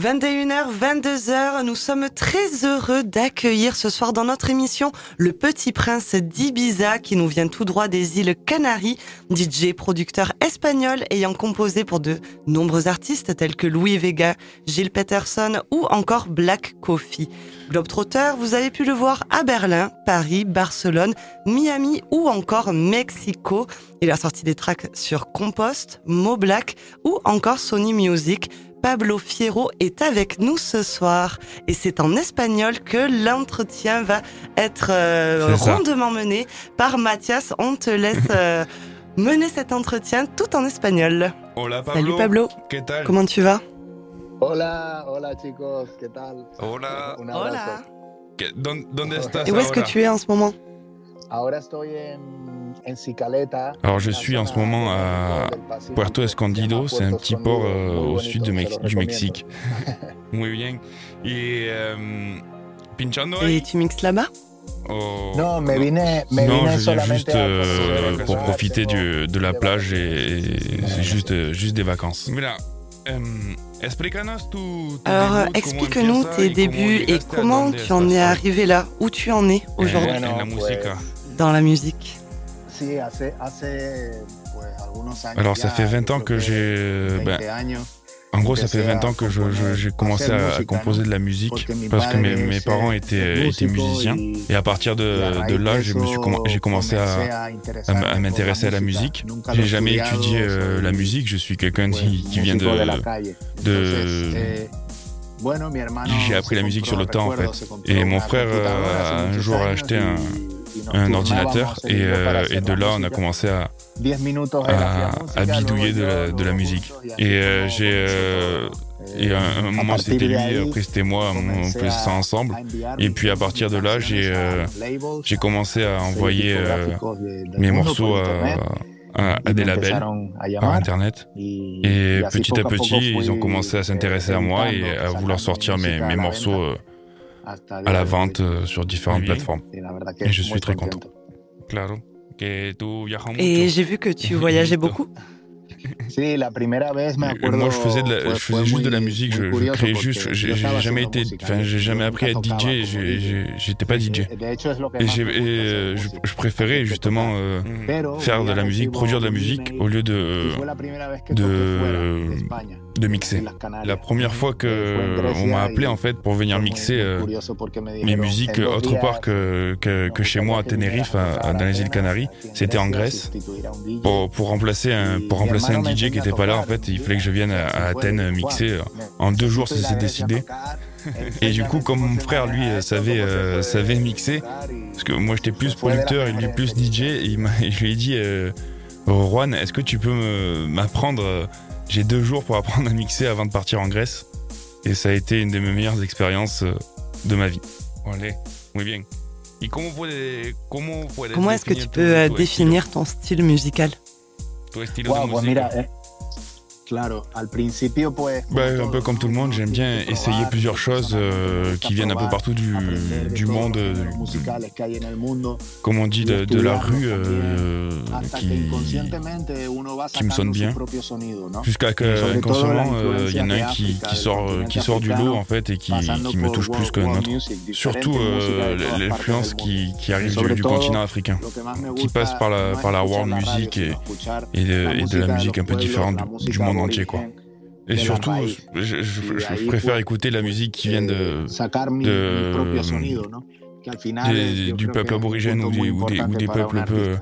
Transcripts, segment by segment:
21h, 22h, nous sommes très heureux d'accueillir ce soir dans notre émission le petit prince d'Ibiza qui nous vient tout droit des îles Canaries, DJ producteur espagnol ayant composé pour de nombreux artistes tels que Louis Vega, Gilles Peterson ou encore Black Coffee. Globetrotter, vous avez pu le voir à Berlin, Paris, Barcelone, Miami ou encore Mexico. Il a sorti des tracks sur Compost, Mo Black ou encore Sony Music. Pablo Fierro est avec nous ce soir et c'est en espagnol que l'entretien va être euh, rondement mené par Mathias. On te laisse euh, mener cet entretien tout en espagnol. Hola Pablo. Salut Pablo. Comment tu vas? Hola, hola chicos, ¿qué tal? Hola. Hola. ¿Dónde estás Et où est-ce que tu es en ce moment? Alors je suis en ce moment à Puerto Escondido, c'est un petit port euh, au sud du Mexique. Muy bien. Et, euh, Et tu mixes là-bas oh, Non, mais vine, non, je viens juste euh, pour profiter du, de la plage et, c'est juste, juste des vacances. Alors, explique-nous tes débuts et comment tu en es arrivé là, où tu en es aujourd'hui? Dans la musique. Alors ça fait 20 ans que j'ai... Ben, en gros, ça fait 20 ans que j'ai commencé à, composer de la musique parce que mes, mes parents étaient, étaient, musiciens. Et à partir de, de là, j'ai commencé à, à m'intéresser à la musique. J'ai jamais étudié euh, la musique. Je suis quelqu'un qui, qui, vient de... de j'ai appris la musique sur le temps en fait. Et mon frère euh, a un jour acheté un, un ordinateur et, euh, et, de là on a commencé à, à, bidouiller de la, musique. Et euh, j'ai euh, et un, moment c'était lui, après c'était moi, on faisait ça ensemble. Et puis à partir de là, j'ai j'ai commencé à envoyer mes morceaux à, à, des labels par internet. Et petit à petit, ils ont commencé à s'intéresser à moi et à vouloir sortir mes, mes morceaux à la vente euh, sur différentes plateformes. Et je suis très content. Et j'ai vu que tu voyageais beaucoup. Moi, je faisais, je faisais juste de la musique, je, créais juste. J'ai jamais été, enfin, j'ai jamais appris à être DJ. J'étais pas DJ. Et, euh, je, préférais justement euh, faire de la musique, produire de la musique au lieu de de de mixer. La première fois que on m'a appelé en fait pour venir mixer euh, mes musiques autre part que, que, chez moi à Tenerife, dans les îles Canaries, c'était en Grèce pour, pour remplacer un pour remplacer un DJ qui était pas là en fait. Il fallait que je vienne à, Athènes mixer. En deux jours, ça s'est décidé. Et du coup, comme mon frère, lui, savait, euh, savait mixer, parce que moi j'étais plus producteur et lui plus DJ, il je lui ai dit, euh, Juan, est-ce que tu peux m'apprendre j'ai deux jours pour apprendre à mixer avant de partir en Grèce. Et ça a été une de mes meilleures expériences euh, de ma vie. Allez, muy bien. Et comment, comment est-ce que tu peux euh, définir ton style musical? Ben, un peu comme tout le monde, j'aime bien essayer plusieurs choses euh, qui viennent un peu partout du, du monde, euh, comme on dit, de, la rue, euh, qui, qui, me sonne bien. Jusqu'à qu'inconsciemment, il y en a un qui, qui, sort, qui sort du lot en fait et qui, qui me touche plus qu'un autre. Surtout l'influence qui, arrive du, continent africain, qui passe par la, par la world music et, et, de, la musique un peu différente du monde entier, quoi. Et surtout, je, préfère écouter la musique qui vient de, du peuple aborigène ou des, ou des, peuples peu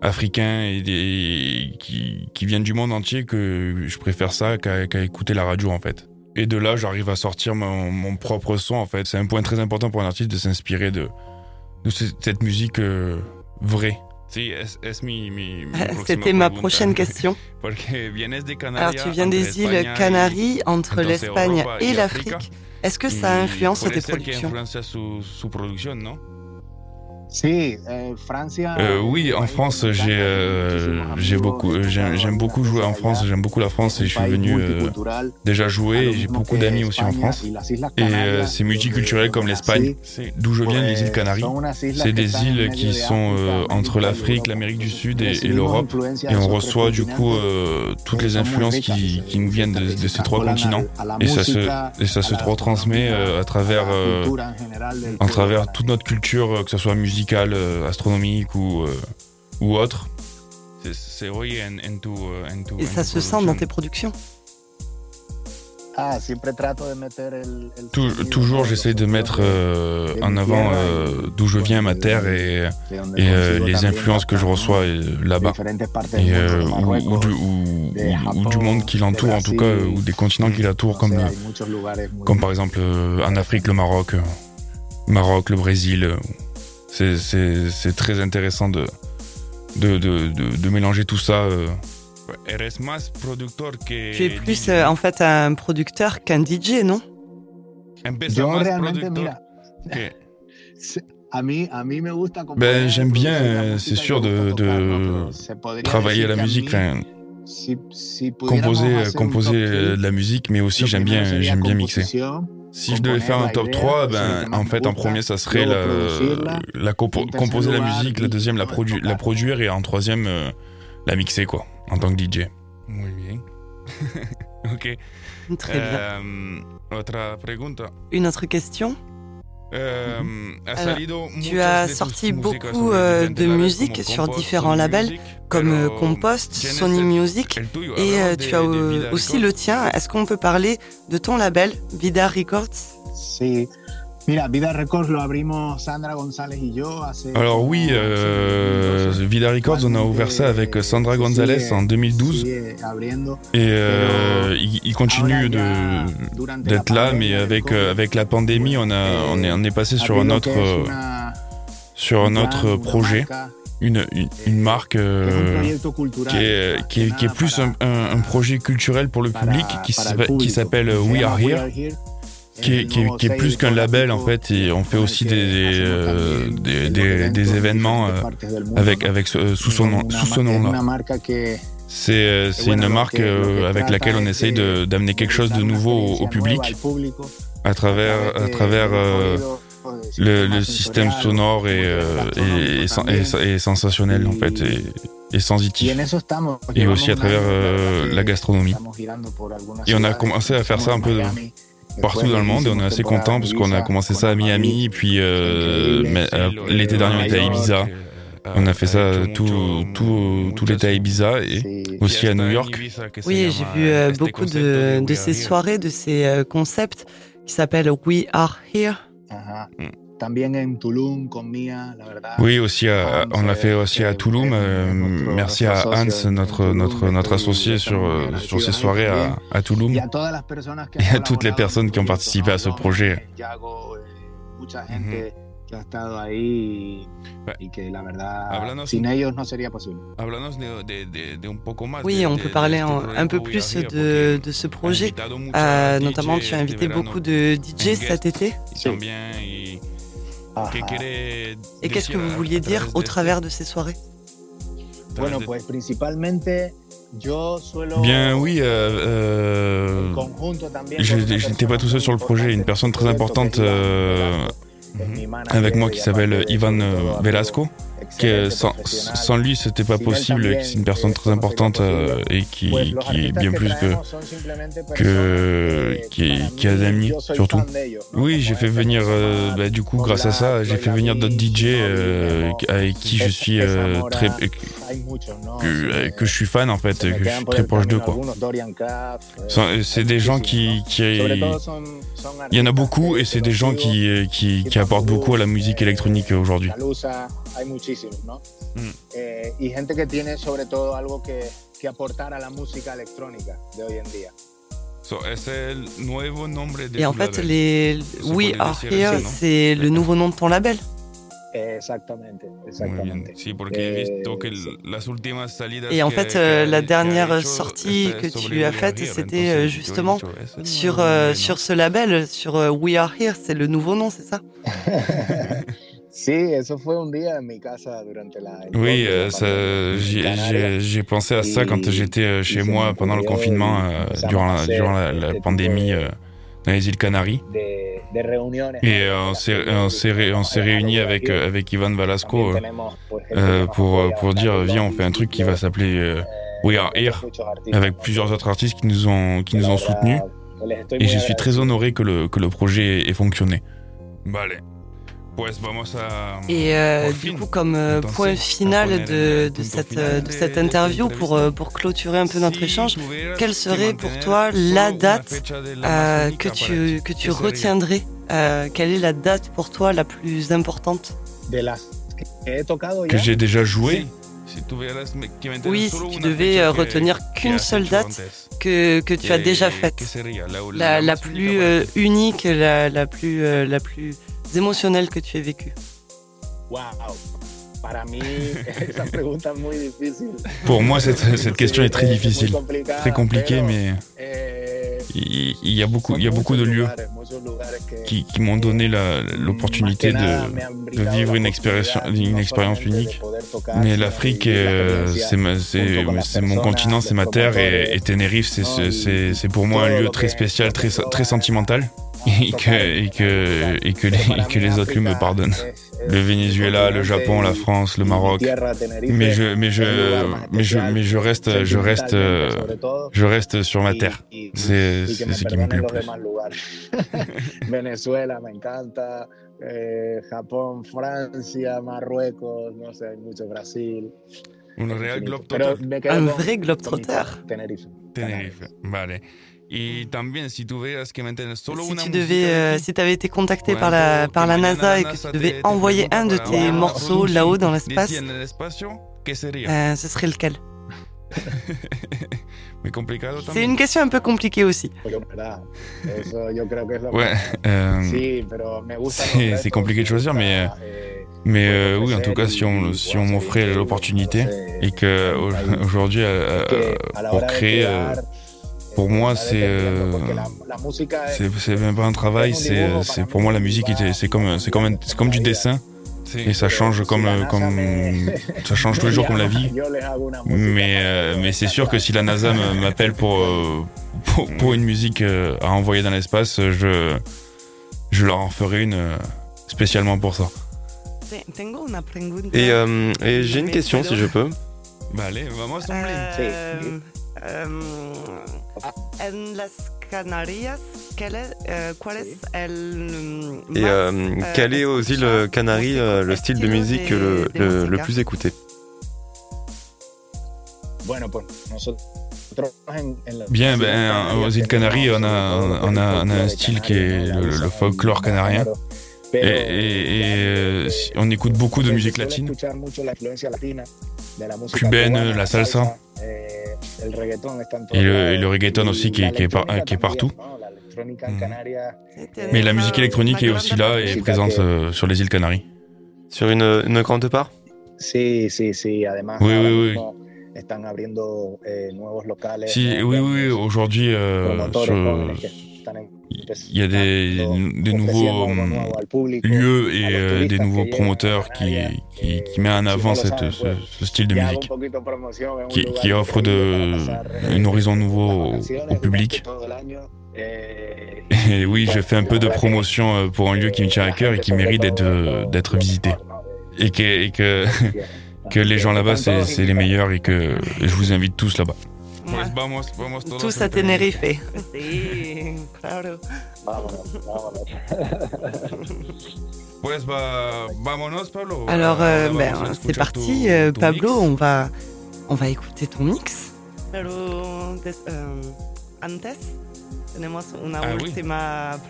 africains et des, qui, qui, viennent du monde entier que je préfère ça qu'à écouter la radio en fait. Et de là, j'arrive à sortir mon, propre son en fait. C'est un point très important pour un artiste de s'inspirer de, de cette musique euh, vraie. C'était ma prochaine question. Alors tu viens des îles Canaries, entre l'Espagne et l'Afrique. Est-ce que ça influence tes productions? Eh, euh, oui, en France, j'ai euh, j'ai beaucoup, euh, j'aime beaucoup jouer en France. J'aime beaucoup la France et je suis venu déjà jouer. J'ai beaucoup d'amis aussi en France. Et c'est multiculturel comme l'Espagne, d'où je viens, les îles Canaries. C'est des îles qui sont entre l'Afrique, l'Amérique du Sud et, l'Europe. Et on reçoit du coup toutes les influences qui, qui nous viennent de, de, ces trois continents. Et ça se et ça se retransmet à travers à travers toute notre culture, que ce soit musique euh, astronomique ou, euh, ou autre. C'est oui, euh, Et ça se sent dans tes productions ah, toujours, j'essaie de mettre en avant d'où je viens, ma terre et, et les influences que je reçois là-bas. ou, ou, du monde qui l'entoure, en tout cas, ou des continents qui l'entourent, comme, comme par exemple en Afrique, le Maroc, Maroc, le Brésil c'est très intéressant de, de, de, de, mélanger tout ça. Euh. Tu es plus euh, en fait un producteur qu'un DJ, non? Ben, j'aime bien, c'est sûr, de, de travailler la musique, composer, composer de la musique, mais aussi j'aime bien, j'aime bien mixer. Si je devais faire un top 3, ben, en fait, en premier, ça serait la, la composer la musique, la deuxième, la, produ la produire, et en troisième, euh, la mixer, quoi, en tant que DJ. Muy bien. ok. Très bien. Euh, pregunta. Une autre question? Euh, tu as sorti beaucoup euh, de musique sur différents labels comme euh, Compost, Sony Music et tu as aussi le tien. Est-ce qu'on peut parler de ton label Vida Records? Mira, Vida Records lo abrimos Sandra González y yo hace. Alors oui, euh, Vida Records, on a ouvert ça avec Sandra González en 2012. Et euh, il, continue d'être là, mais avec avec la pandémie, on a on est on est passé sur un autre sur un autre projet. Une, une, marque euh, qui, est, qui, est, qui, est, plus un, un, projet culturel pour le public qui s'appelle We Are Here qui est, qui est, qui est plus qu'un label en fait et on fait aussi des, euh, des, des, des, événements euh, avec, avec sous son nom, sous ce nom là. C'est une marque euh, avec laquelle on essaye d'amener quelque chose de nouveau au, public. à travers, à travers le, le, système sonore et, et, et, sensationnel en fait et, et sensitif. Et aussi à travers la gastronomie. Et on a commencé à faire ça un peu partout dans le monde et on est assez content parce qu'on a commencé ça à Miami, puis euh, euh, l'été dernier on était à Ibiza. On a fait ça tout, tout, tout l'été à Ibiza et aussi à New York. Oui, j'ai vu euh, beaucoup de, de, ces soirées, de ces concepts qui s'appellent We Are Here. Mm. Oui, aussi on l'a fait aussi à Touloum. Euh, merci à Hans, notre, notre, notre associé sur, euh, sur ces soirées à, à Touloum. Et à toutes les personnes qui ont participé à ce projet. Oui, on peut parler un peu plus de, de ce projet. Euh, notamment, tu as invité beaucoup de DJ cet été. Et qu'est-ce que vous vouliez dire au travers de ces soirées Bien oui, euh, euh, je n'étais pas tout seul sur le projet. Une personne très importante euh, avec moi qui s'appelle Ivan Velasco que sans, sans lui, c'était pas possible. C'est une personne très importante euh, et qui, qui, est bien plus que, que qui, qui a d'amis surtout. Oui, j'ai fait venir, euh, bah, du coup, grâce à ça, j'ai fait venir d'autres DJ euh, avec qui je suis très que, que, je suis fan en fait, que je suis très proche d'eux quoi. C'est des gens qui, qui il y en a beaucoup et c'est des gens qui, qui, qui apportent beaucoup à la musique électronique aujourd'hui. Mm. Eh, y gente que tiene sobre todo algo que, que aportar a la música electrónica de hoy en día. Et en fait, les We Are Here, c'est le nouveau nom de ton label. Exactamente, exactamente. Et en fait, euh, la dernière sortie que tu as faite, c'était euh, justement sur, euh, sur ce label, sur We Are Here, c'est le nouveau nom, c'est ça? Oui, euh, j'ai pensé à ça quand j'étais euh, chez moi pendant le confinement, euh, durant, la, durant la, pandémie dans les îles Canaries. Et on s'est réunis avec, avec Ivan Velasco pour, pour dire viens, on fait un truc qui va s'appeler We Are Here, avec plusieurs autres artistes qui nous ont, qui nous ont soutenus. Et je suis très honoré que le, que le projet ait fonctionné. Et euh, du coup, comme euh, point final de, de, cette, euh, de cette interview, pour, pour clôturer un peu notre échange, quelle serait pour toi la date que, tu, que tu retiendrais Quelle est la date pour toi la plus importante? Que j'ai déjà joué. Oui, si tu devais retenir qu'une seule date que, que tu as déjà faite, la, la plus unique, la, la plus, la plus émotionnels que tu as vécu. Pour moi, cette, cette question est très difficile, très compliquée, mais eh, il, y a beaucoup, il y a beaucoup de lieux qui, qui m'ont donné l'opportunité de, de, vivre une expérience, une expérience unique. Mais l'Afrique, c'est mon continent, c'est ma terre, et, et Tenerife, c'est pour moi un lieu très spécial, très, très sentimental et que, et que, et que, les, que les autres me pardonnent. Le Venezuela, le Japon, la France, le Maroc. Mais je, mais je, mais je, mais je reste, je reste, je reste sur ma terre. C'est, ce qui me plaît le plus. Venezuela me encanta, eh, Japón, Francia, Marruecos, no sé, mucho Brasil. Un réel globetrotter. Un vrai globetrotter. Tenerife. Tenerife, vale. Et también, si tu que solo si tu devais, euh, si avais été contacté par la, par la NASA et que tu devais envoyer un de tes morceaux là-haut dans l'espace, euh, ce serait lequel? C'est une question un peu compliquée aussi. ouais, euh, c'est compliqué de choisir, mais, mais euh, oui, en tout cas, si on, si on m'offrait l'opportunité et que aujourd'hui, pour créer pour moi, c'est euh, c'est même pas un travail. C'est c'est pour moi la musique, c'est comme c'est comme c'est comme du dessin. Et ça change comme comme ça change tous les jours comme la vie. Mais euh, mais c'est sûr que si la NASA m'appelle pour, euh, pour, pour une musique à envoyer dans l'espace, je je leur en ferai une spécialement pour ça. Et, et j'ai une question si je peux. Bah allez, vamos a Euh, en las Canarias, quel est, euh, quel est el Et euh, euh, quel est aux îles Canaries le style de musique le, le, le plus écouté? Bien, ben, aux îles Canaries, on a, on a, on a un style qui est le, le folklore canarien. Et, et, et, on écoute beaucoup de musique latine, cubaine, la salsa. Et le, reggaeton aussi qui est, qui est, qui est partout. Mais la musique électronique est aussi là et présente euh, sur les îles Canaries. Sur une, une grande part? Oui, oui, oui. Si, oui, oui, aujourd'hui, euh, il y a des, des nouveaux lieux et euh, des nouveaux promoteurs qui, qui, qui mettent en avant cette, ce, style de musique, qui, qui offre de, un horizon nouveau au, public. Et oui, je fais un peu de promotion euh, pour un lieu qui me tient à cœur et qui mérite d'être d'être visité. Et que, et que, que les gens là-bas, c'est les meilleurs et que je vous invite tous là-bas. Pues vamos, vamos todos Tous a Tenerife. Sí, claro. Vámonos, vámonos. Pues va, vámonos, Pablo. Alors, euh, ben, c'est parti, euh, Pablo. On va, on va écouter ton mix. Pero, euh, antes,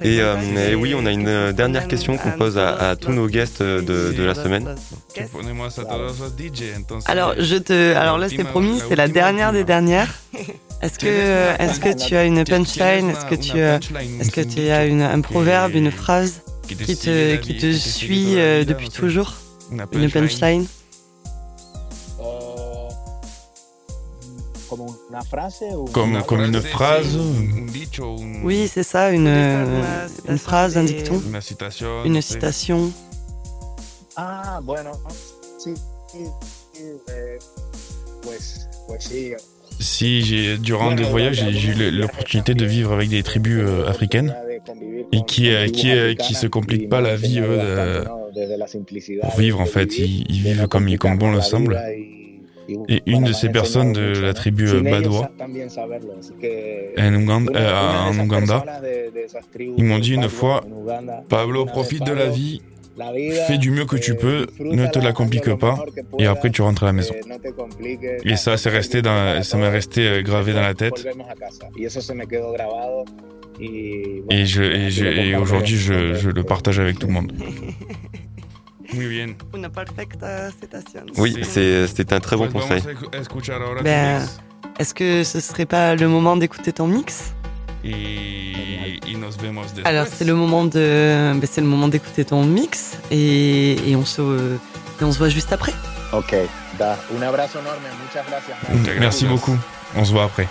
et, euh, oui, on a une euh, dernière question qu'on pose à, tous nos guests euh, de, la semaine. Alors, je te, alors là, c'est promis, c'est la dernière des dernières. Est-ce que, est-ce que tu as une punchline Est-ce que tu, est-ce que tu as une, un proverbe, une phrase qui te, qui te suit depuis toujours Une punchline Comme, comme une phrase Oui, c'est ça, une, une phrase, un dicton. Une citation. Ah, bueno, sí, eh, pues, pues sí. Si durant des voyages, j'ai eu l'opportunité de vivre avec des tribus euh, africaines et qui qui qui se compliquent pas la vie pour vivre en fait. Ils, vivent comme comme bon le semble. Et une de ces personnes de la tribu Badois en Ouganda, ils m'ont dit une fois, Pablo, profite de la vie, fais du mieux que tu peux, ne te la complique pas, et après tu rentres à la maison. Et ça, c'est resté dans, ça m'est resté euh, gravé dans la tête. Et, je, et, et aujourd'hui, je, je le partage avec tout le monde. Oui, c'était un très bon conseil. Ben, Est-ce que ce serait pas le moment d'écouter ton mix? Alors c'est le moment de, ben, c'est le moment d'écouter ton mix et, et on se, et on se voit juste après. Ok, da. Un abrazo enorme, muchas gracias. Merci beaucoup. On se voit après.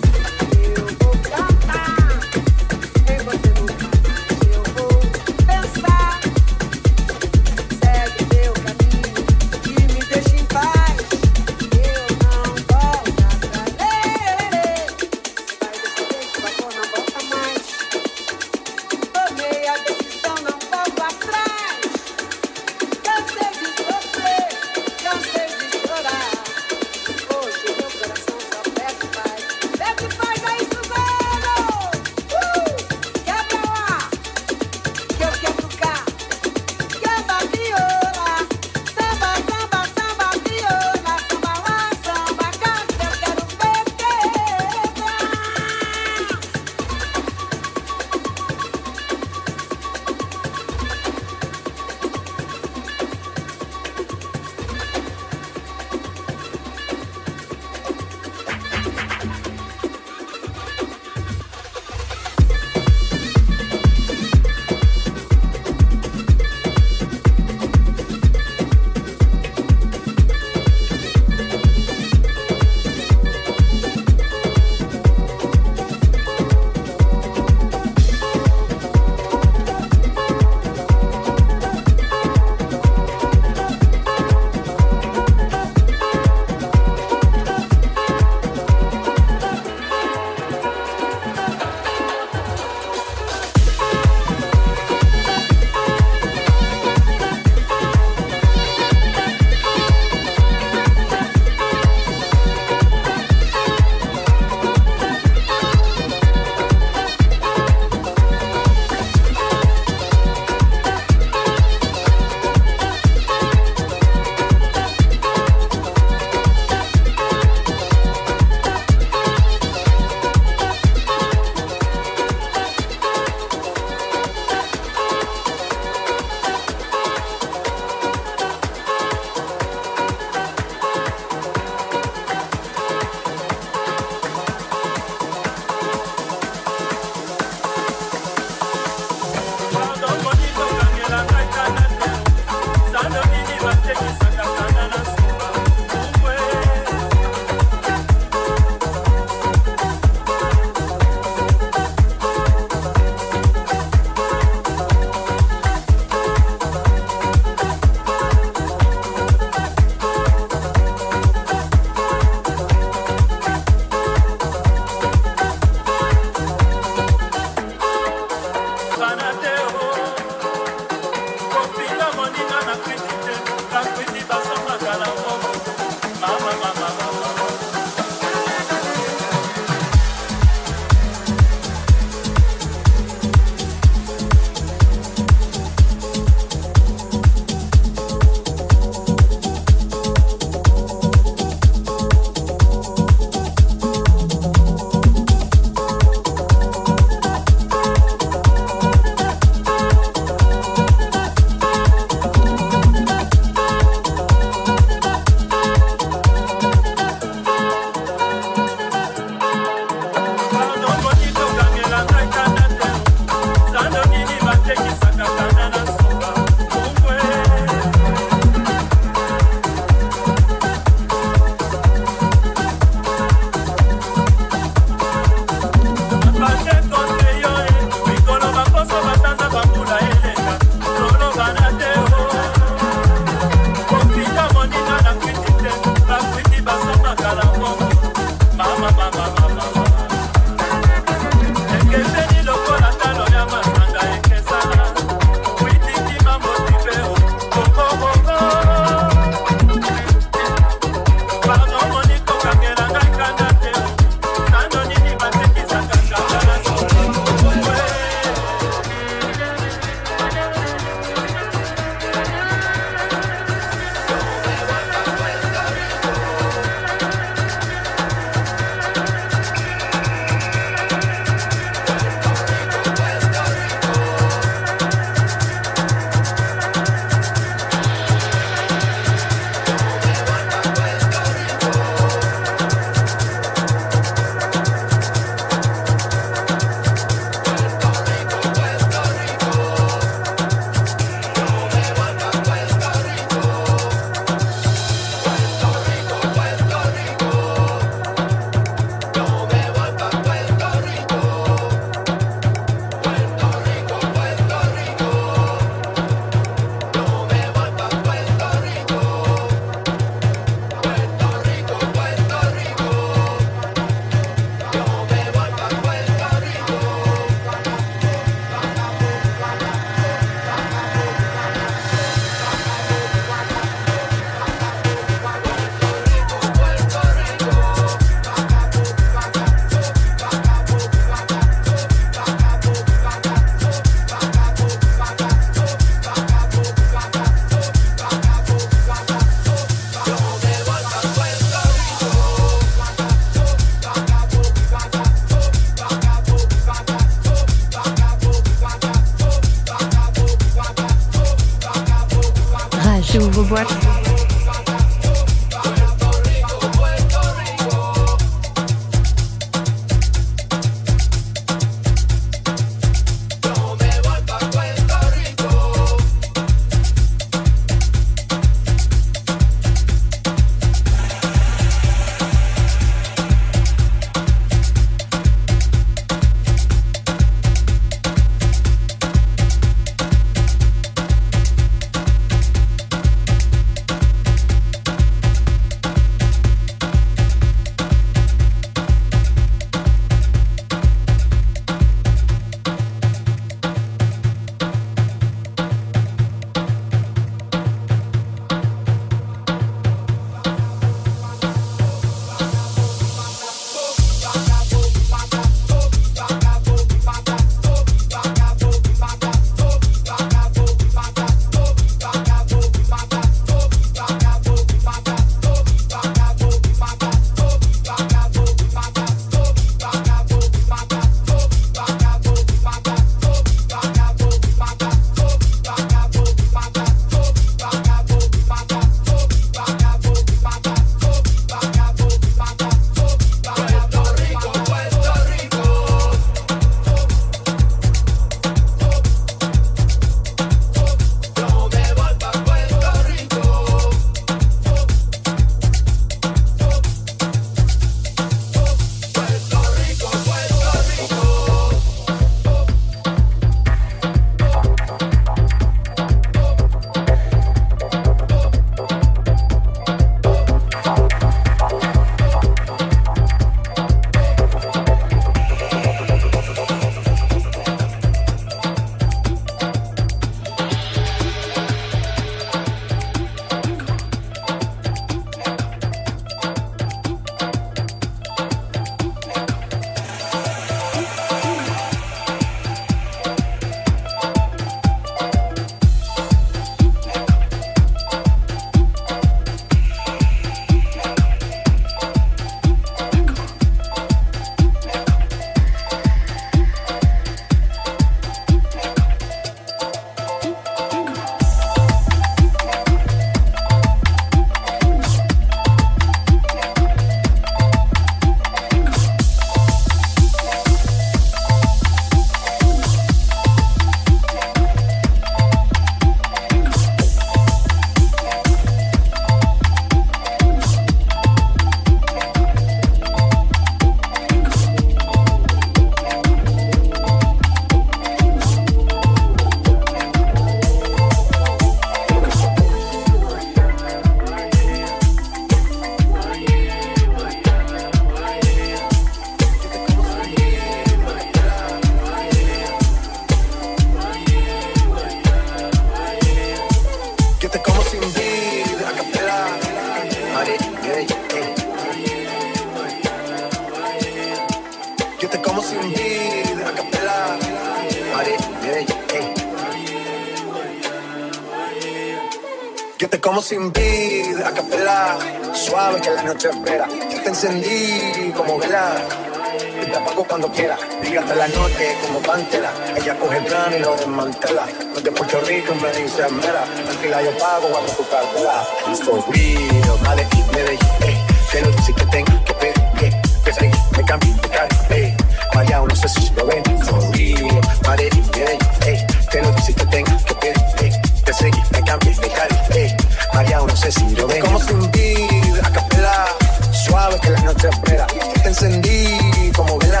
Te encendí como vela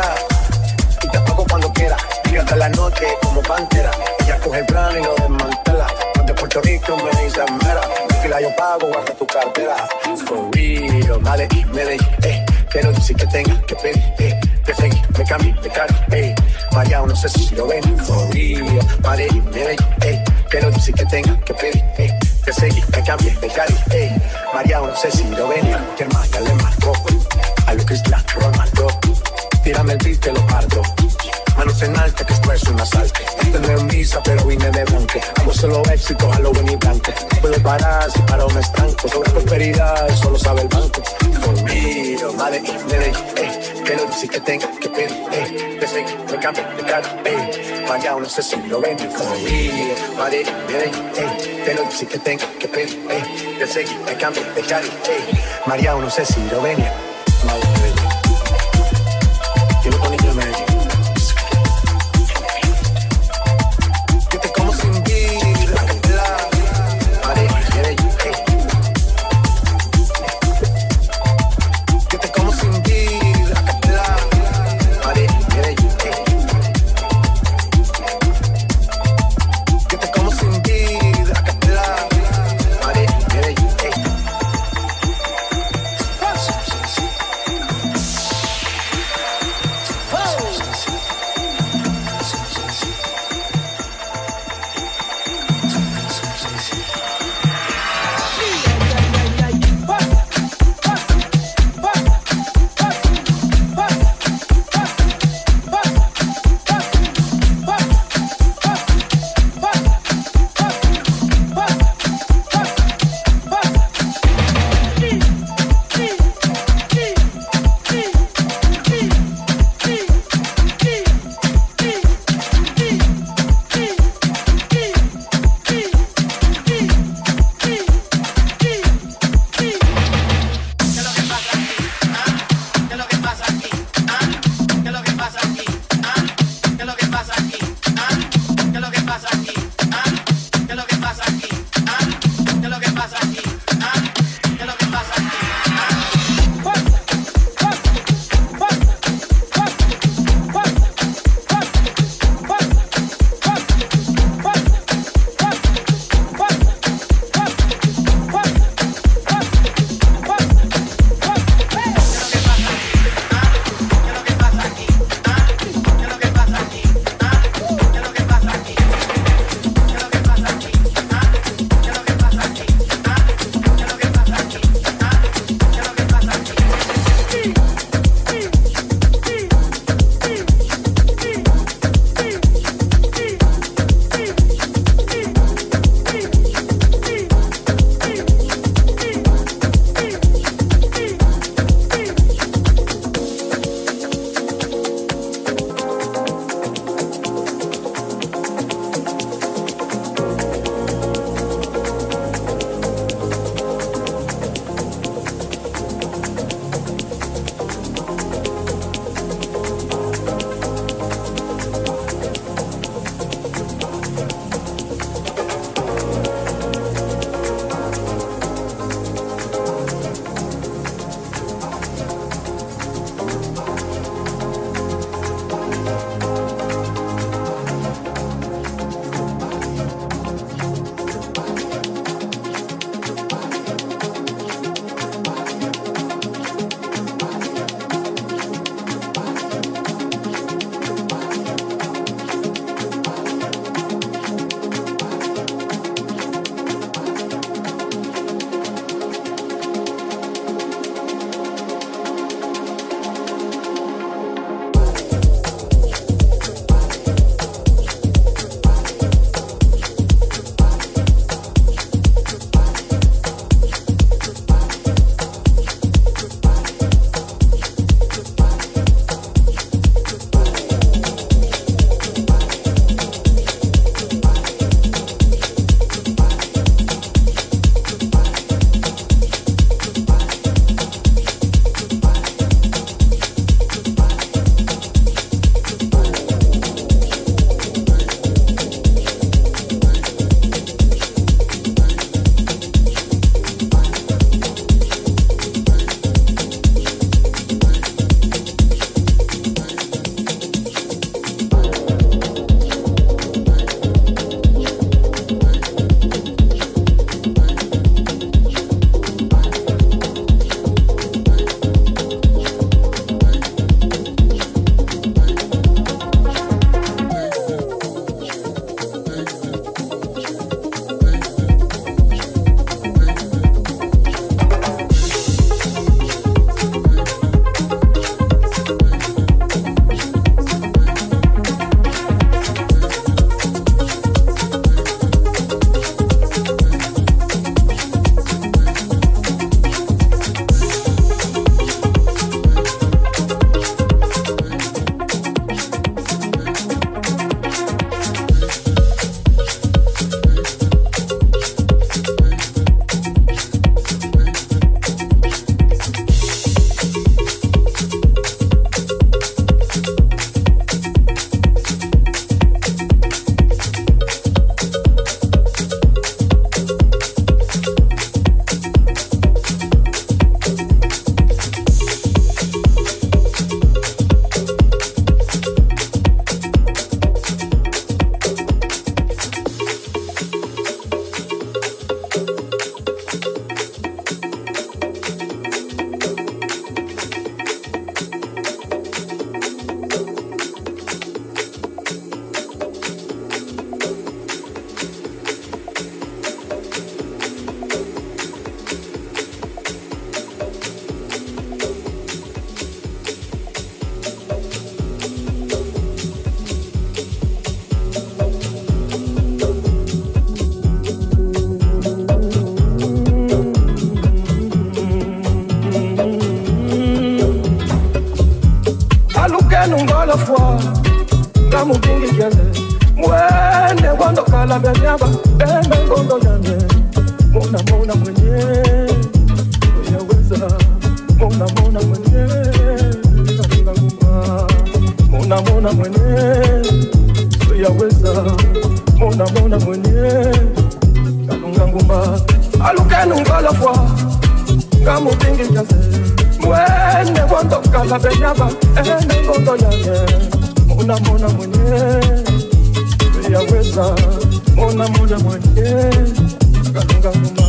y te apago cuando quiera. Y hasta la noche como pantera. Ella coge el plan y lo desmantela. No de Puerto Rico me dice mera. Fila yo pago, guarda tu cartera. For real, vale, y me de, eh. Pero dice que tenga que pedir, eh. Te seguí, me cambié de cara, eh. María, no sé si lo ven. For real, me de, eh. Pero dice que tenga que pedir, eh te seguí, me cambié de cari, ey. María, no sé si lo venía, que más ya le marcó. A lo Cristiano Ronaldo, tírame el beat, te lo parto. Manos en alta, que esto es un asalto. Este no es misa, pero vine de blanco. Hago solo éxito, Halloween y blanco. Puedo parar si paro me estanco. Sobre prosperidad, solo sabe el banco. Conmigo, madre, Medellín, eh. Que lo dice que tengo que pedir, eh. Que me cambio de cara, eh. Vaya, no sé si lo ven. Conmigo, madre, Medellín, eh. Que lo dice que tengo que pedir, eh. Que me cambio de cara, eh. María, no sé si lo ven. life. akapenyaba enengondo eh, yange muna muna mwenye yaweza muna muna mwenye akalunga nyuma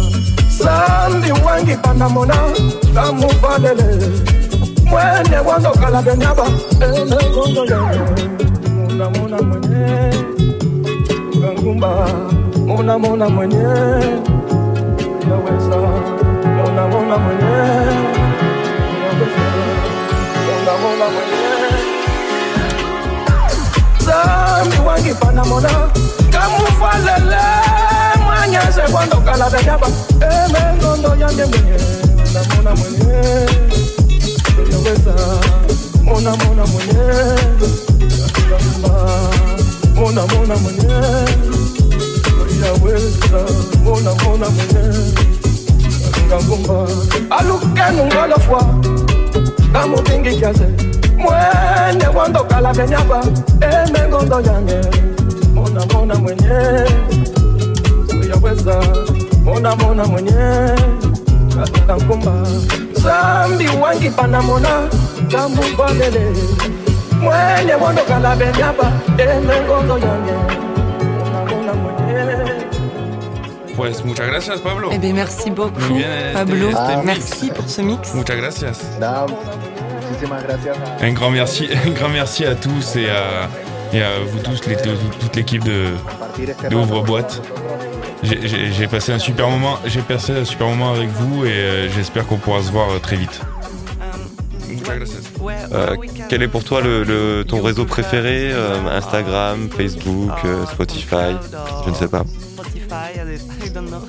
sandi wangi panda kamuvalele mwene wango kalapenyaba enengondo eh, yange muna muna mwenye kangumba muna muna mwenye yaweza muna muna mwenye love when you Dame wangi panamona Kamu falele Manyase cuando cala de llama Eme gondo yande mwenye Mona mona mwenye Yo besa Mona mona mwenye Mona mona mwenye Yo besa Mona mona mwenye Kangumba Alukenu ngolo fwa ngamuvingi kyaze mwene wandokala benyaba emengondo yange mona mona mwenye uyaweza mona mona mwenye katika nkumba zambi wangipanda mona kamuvalele mwene wandokala benyaba emengondo yange Pues muchas gracias, Pablo. Eh bien, merci beaucoup, Muy bien, este- Pablo. este merci pour ce mix. Muchas gracias. Muchísimas Un grand merci, un grand merci à tous et à, et à vous tous, les, toute l'équipe de, con vosotros. J'ai- passé un super moment, j'ai passé un super moment avec vous et euh, j'espère qu'on pourra se voir euh, très vite. Muchas gracias. Euh, quel est pour toi le, le- ton réseau préféré euh, Instagram, Facebook, euh, Spotify? Je ne sais pas. Spotify, I don't know.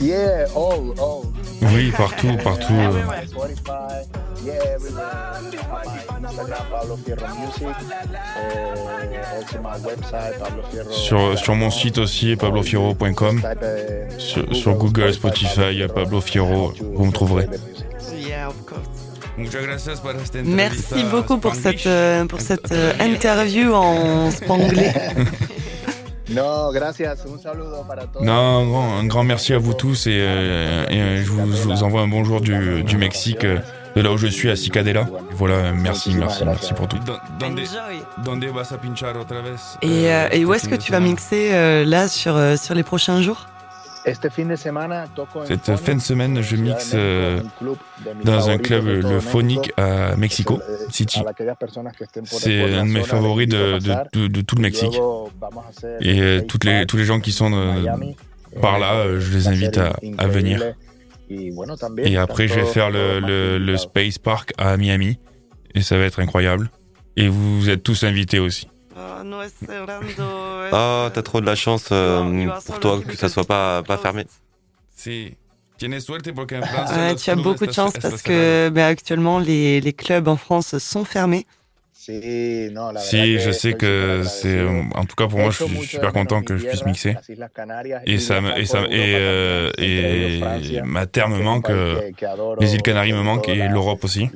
Yeah, all, all. Oui, partout, partout. euh. Spotify, yeah, everywhere. My Instagram, Pablo Fierro Music. Uh, also my website, Pablo Fierro. Sur, sur mon site aussi, pablofierro.com. Uh, Sur, sur Google, Spotify, Pablo Fierro, vous me trouverez. Yeah, of course. Merci beaucoup pour cette, euh, pour cette euh, interview en spanglais. No, gracias. Un saludo para todos. Non, un grand, un grand merci à vous tous et, euh, et, euh, je, vous, je vous envoie un bonjour du, du Mexique, euh, de là où je suis, à Cicadela. Voilà, merci, merci, merci pour tout. Vez? Et, euh, et où est-ce que tu vas mixer euh, là sur, sur les prochains jours? Cette fin de semaine, je mixe euh, dans un club, le. Phonic à Mexico Eh, City. por- por C'est un de mes favoris de, tout le Mexique. Et euh, toutes les, tous les gens qui sont euh, Miami. par Eh, là, je les invite à, à venir. Et après, je vais faire le. Space Park à Miami. Et ça va être incroyable. Et vous êtes tous invités aussi. Oh, no es cerrando. Ah, t'as trop de la chance euh, pour toi que ça soit pas, fermé. Si. Los tu as beaucoup de chance parce que ben, actuellement les, les clubs en France sont fermés. Sí, no, la Si, je sais que c'est, agradecido. en tout cas pour moi, je suis super content que je puisse mixer. Et ça, me- et ça, et, euh, et ma terre me manque, euh, les îles Canaries me manquent et l'Europe aussi.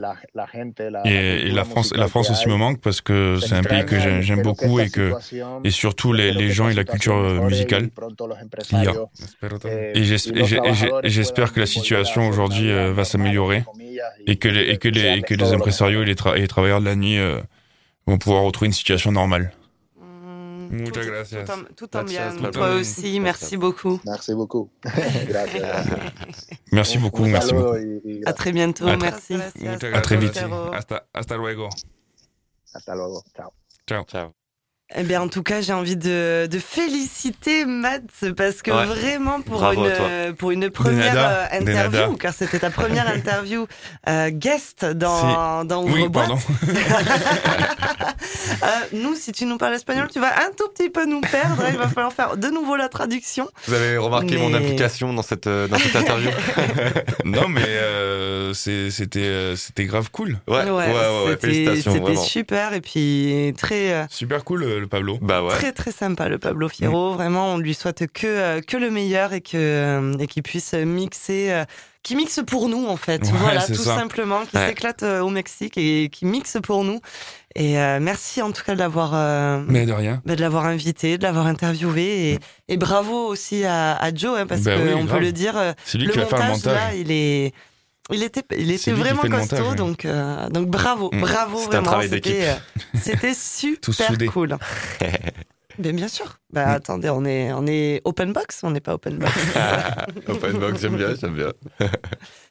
Et, la France, musical la France aussi me manque parce que c'est un pays que j'aime beaucoup et que et surtout les, les gens et la culture euh, musicale qu'il y a. eh, Et j'espère que la situation aujourd'hui euh, va s'améliorer et que les, et que les, et que les impresarios et les, tra- et les travailleurs de la nuit euh, vont pouvoir retrouver une situation normale. Mm, Muchas tout- gracias. Tout, en- tout en Gracias, bien. Toi aussi, merci beaucoup. Merci beaucoup. Merci beaucoup, merci beaucoup. À très bientôt, À merci. À très vite. Hasta- hasta luego. hasta luego. Chao. Ciao. Ciao. Eh bien, en tout cas, j'ai envie de, de féliciter Matt parce que Ouais. vraiment pour Bravo une euh, pour une première euh, interview, car c'était ta première interview euh, guest dans dans Oui, pardon. Euh, nous, si tu nous parles espagnol, tu vas un tout petit peu nous perdre. Il va falloir faire de nouveau la traduction. Vous avez remarqué mon implication dans cette, euh, dans cette interview non, mais euh, c'était euh, c'était grave cool. Ouais, ouais, ouais, ouais, c'était félicitations, c'était vraiment. super et puis très. euh, Super cool. Le, Pablo? Bah ouais. Très très sympa le Pablo Fierro. Mm. Vraiment, on lui souhaite que euh, que le meilleur et que et qu'il puisse mixer. qui mixe pour nous en fait, voilà tout simplement, qui s'éclate au Mexique et qui mixe pour nous. Et merci en tout cas de l'avoir, mais de rien, bah, de l'avoir invité, de l'avoir interviewé et, et, bravo aussi à, à Joe hein, parce bah qu'on peut le dire, c'est lui le qui montage, a fait le montage. Là, il est il était, il était vraiment costaud, donc, euh, donc bravo, mm. bravo vraiment. C'était, euh, c'était super cool. Mais bien sûr. Bah mm. attendez, on est, on est open box, on n'est pas open box. open box, j'aime bien, j'aime bien.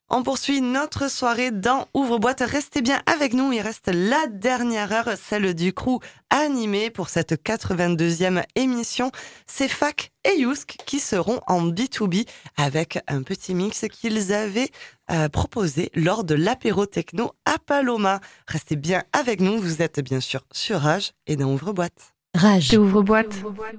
On poursuit notre soirée dans Ouvre-boîte. Restez bien avec nous. Il reste la dernière heure, celle du crew animé pour cette 82e émission. C'est Fac et Yusk qui seront en B2B avec un petit mix qu'ils avaient euh, proposé lors de l'apéro techno à Paloma. Restez bien avec nous. Vous êtes bien sûr sur Rage et dans Ouvre-boîte. Rage. Ouvre-boîte. Ouvre-boîte.